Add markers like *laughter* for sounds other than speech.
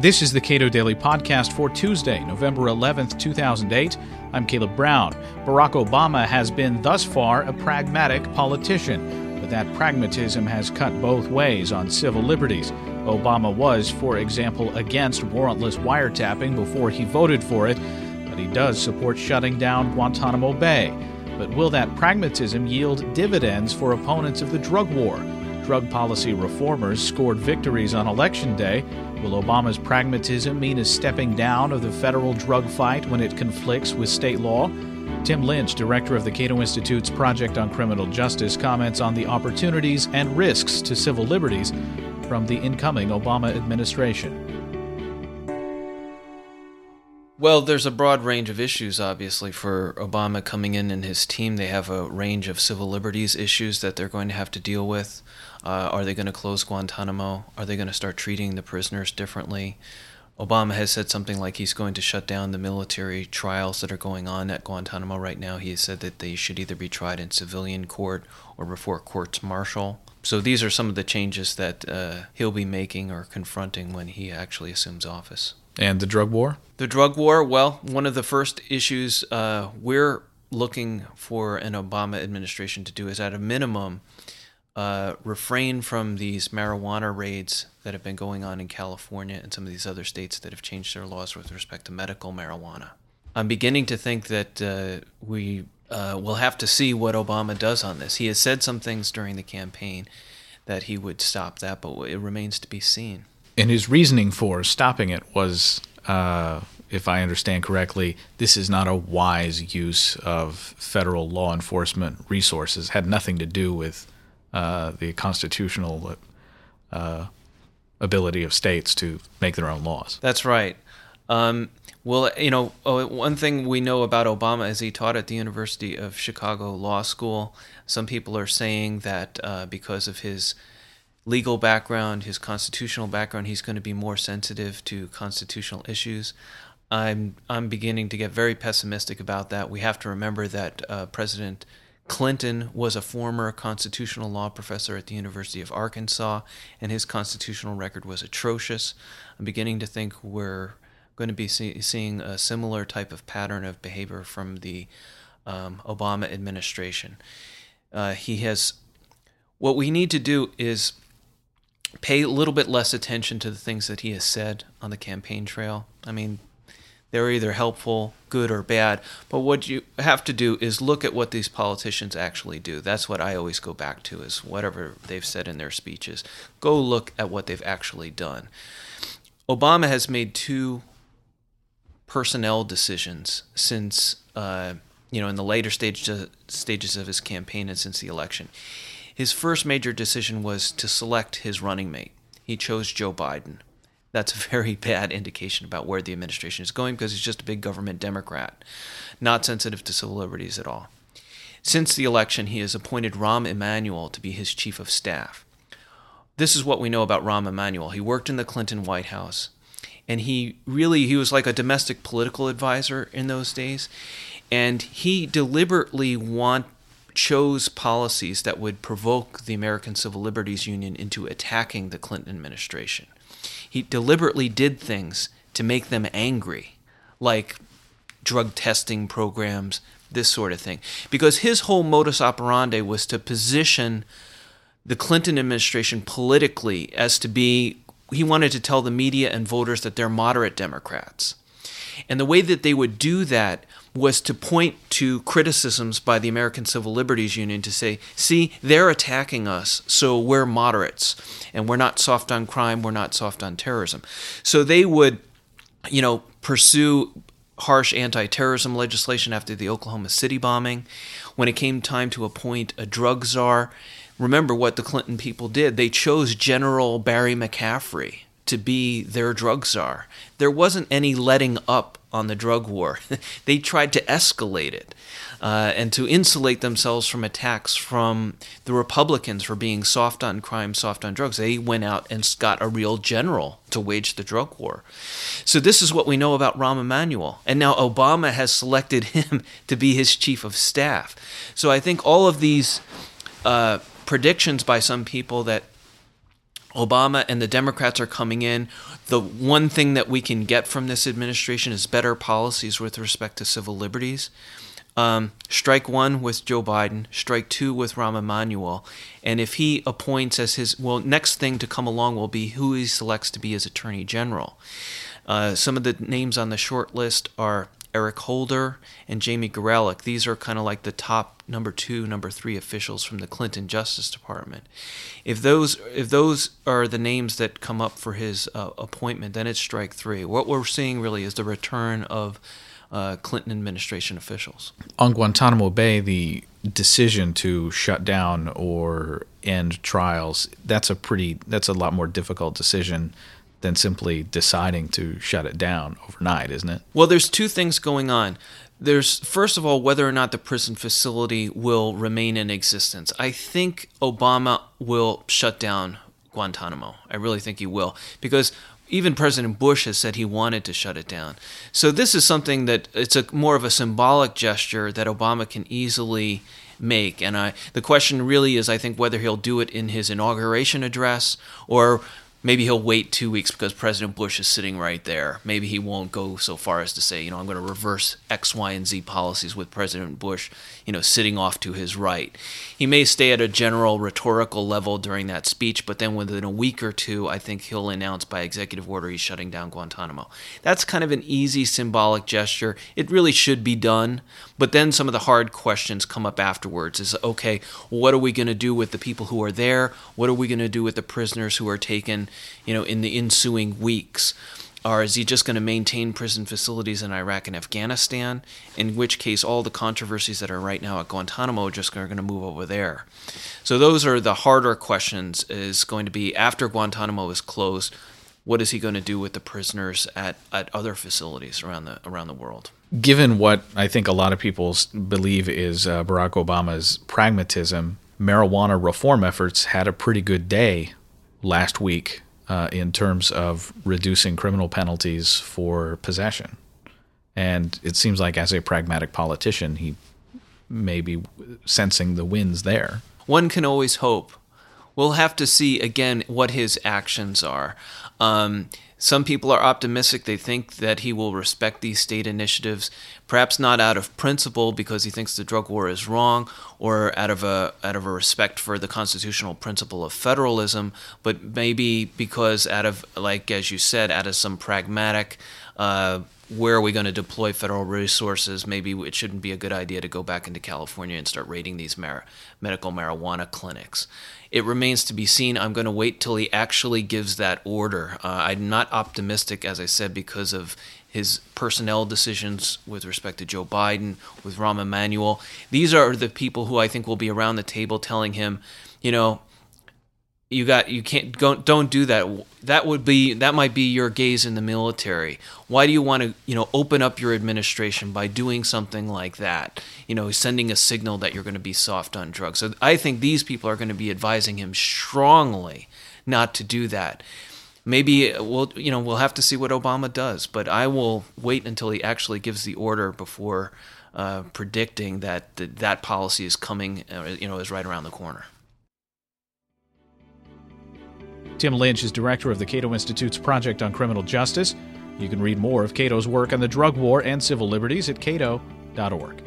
This is the Cato Daily Podcast for Tuesday, November 11th, 2008. I'm Caleb Brown. Barack Obama has been thus far a pragmatic politician, but that pragmatism has cut both ways on civil liberties. Obama was, for example, against warrantless wiretapping before he voted for it, but he does support shutting down Guantanamo Bay. But will that pragmatism yield dividends for opponents of the drug war? Drug policy reformers scored victories on Election Day. Will Obama's pragmatism mean a stepping down of the federal drug fight when it conflicts with state law? Tim Lynch, director of the Cato Institute's Project on Criminal Justice, comments on the opportunities and risks to civil liberties from the incoming Obama administration. Well, there's a broad range of issues, obviously, for Obama coming in and his team. They have a range of civil liberties issues that they're going to have to deal with. Uh, are they going to close Guantanamo? Are they going to start treating the prisoners differently? Obama has said something like he's going to shut down the military trials that are going on at Guantanamo right now. He has said that they should either be tried in civilian court or before courts martial. So these are some of the changes that uh, he'll be making or confronting when he actually assumes office. And the drug war? The drug war, well, one of the first issues uh, we're looking for an Obama administration to do is, at a minimum, uh, refrain from these marijuana raids that have been going on in California and some of these other states that have changed their laws with respect to medical marijuana. I'm beginning to think that uh, we uh, will have to see what Obama does on this. He has said some things during the campaign that he would stop that, but it remains to be seen and his reasoning for stopping it was, uh, if I understand correctly, this is not a wise use of federal law enforcement resources. Had nothing to do with uh, the constitutional uh, ability of states to make their own laws. That's right. Um, well, you know, one thing we know about Obama is he taught at the University of Chicago Law School. Some people are saying that uh, because of his legal background, his constitutional background, he's going to be more sensitive to constitutional issues. I'm I'm beginning to get very pessimistic about that. We have to remember that uh, President Clinton was a former constitutional law professor at the University of Arkansas, and his constitutional record was atrocious. I'm beginning to think we're going to be see, seeing a similar type of pattern of behavior from the um, Obama administration. Uh, he has. What we need to do is pay a little bit less attention to the things that he has said on the campaign trail. I mean, they're either helpful, good, or bad. But what you have to do is look at what these politicians actually do. That's what I always go back to is whatever they've said in their speeches. Go look at what they've actually done. Obama has made two personnel decisions since, uh, you know, in the later stage, stages of his campaign and since the election. His first major decision was to select his running mate. He chose Joe Biden. That's a very *laughs* bad indication about where the administration is going because he's just a big government Democrat, not sensitive to civil liberties at all. Since the election, he has appointed Rahm Emanuel to be his chief of staff. This is what we know about Rahm Emanuel. He worked in the Clinton White House, and he really he was like a domestic political advisor in those days, and he deliberately want chose policies that would provoke the American Civil Liberties Union into attacking the Clinton administration. He deliberately did things to make them angry, like drug testing programs, this sort of thing. Because his whole modus operandi was to position the Clinton administration politically as to be, he wanted to tell the media and voters that they're moderate Democrats. And the way that they would do that was to point to criticisms by the American Civil Liberties Union to say, see, they're attacking us, so we're moderates, and we're not soft on crime, we're not soft on terrorism. So they would, you know, pursue harsh anti terrorism legislation after the Oklahoma City bombing. When it came time to appoint a drug czar, remember what the Clinton people did. They chose General Barry McCaffrey to be their drug czar. There wasn't any letting up on the drug war. *laughs* they tried to escalate it uh, and to insulate themselves from attacks from the Republicans for being soft on crime, soft on drugs. They went out and got a real general to wage the drug war. So this is what we know about Rahm Emanuel. And now Obama has selected *laughs* him to be his chief of staff. So I think all of these uh, predictions by some people that Obama and the Democrats are coming in. The one thing that we can get from this administration is better policies with respect to civil liberties. Um, strike one with Joe Biden, strike two with Rahm Emanuel, and if he appoints as his well, next thing to come along will be who he selects to be his attorney general. Uh, some of the names on the short list are Eric Holder and Jamie Gorelick. These are kind of like the top number two, number three officials from the Clinton Justice Department. If those if those are the names that come up for his uh, appointment, then it's strike three. What we're seeing really is the return of uh, Clinton administration officials. On Guantanamo Bay, the decision to shut down or end trials, that's a pretty that's a lot more difficult decision than simply deciding to shut it down overnight, isn't it? Well, there's two things going on. There's first of all whether or not the prison facility will remain in existence. I think Obama will shut down Guantanamo. I really think he will because even President Bush has said he wanted to shut it down. So this is something that it's a more of a symbolic gesture that Obama can easily make. And I, the question really is, I think, whether he'll do it in his inauguration address or maybe he'll wait two weeks because President Bush is sitting right there. Maybe he won't go so far as to say, you know, I'm going to reverse X, Y, and Z policies with President Bush, you know, sitting off to his right. He may stay at a general rhetorical level during that speech, but then within a week or two, I think he'll announce by executive order he's shutting down Guantanamo. That's kind of an easy symbolic gesture. It really should be done, but then some of the hard questions come up afterwards is okay, what are we going to do with the people who are there? What are we going to do with the prisoners who are taken? You know, in the ensuing weeks? Or is he just going to maintain prison facilities in Iraq and Afghanistan? In which case, all the controversies that are right now at Guantanamo just are going to move over there. So those are the harder questions. Is going to be after Guantanamo is closed, what is he going to do with the prisoners at, at other facilities around the around the world? Given what I think a lot of people believe is uh, Barack Obama's pragmatism, marijuana reform efforts had a pretty good day last week uh, in terms of reducing criminal penalties for possession. And it seems like, as a pragmatic politician, he may be sensing the winds there. One can always hope. We'll have to see again what his actions are. Um, some people are optimistic. They think that he will respect these state initiatives, perhaps not out of principle because he thinks the drug war is wrong, or out of a out of a respect for the constitutional principle of federalism, but maybe because out of like as you said, out of some pragmatic. Uh, where are we going to deploy federal resources? Maybe it shouldn't be a good idea to go back into California and start raiding these mar- medical marijuana clinics. It remains to be seen. I'm going to wait till he actually gives that order. Uh, I'm not optimistic, as I said, because of his personnel decisions with respect to Joe Biden, with Rahm Emanuel. These are the people who I think will be around the table telling him, you know, you got you can't go, don't do that. That would be that might be your gays in the military. Why do you want to you know open up your administration by doing something like that? You know sending a signal that you're going to be soft on drugs. So i think these people are going to be advising him strongly not to do that. Maybe we'll you know we'll have to see what obama does but i will wait until he actually gives the order before uh, predicting that th- that policy is coming uh, you know is right around the corner Tim Lynch is director of the Cato Institute's Project on Criminal Justice. You can read more of Cato's work on the drug war and civil liberties at cato.org.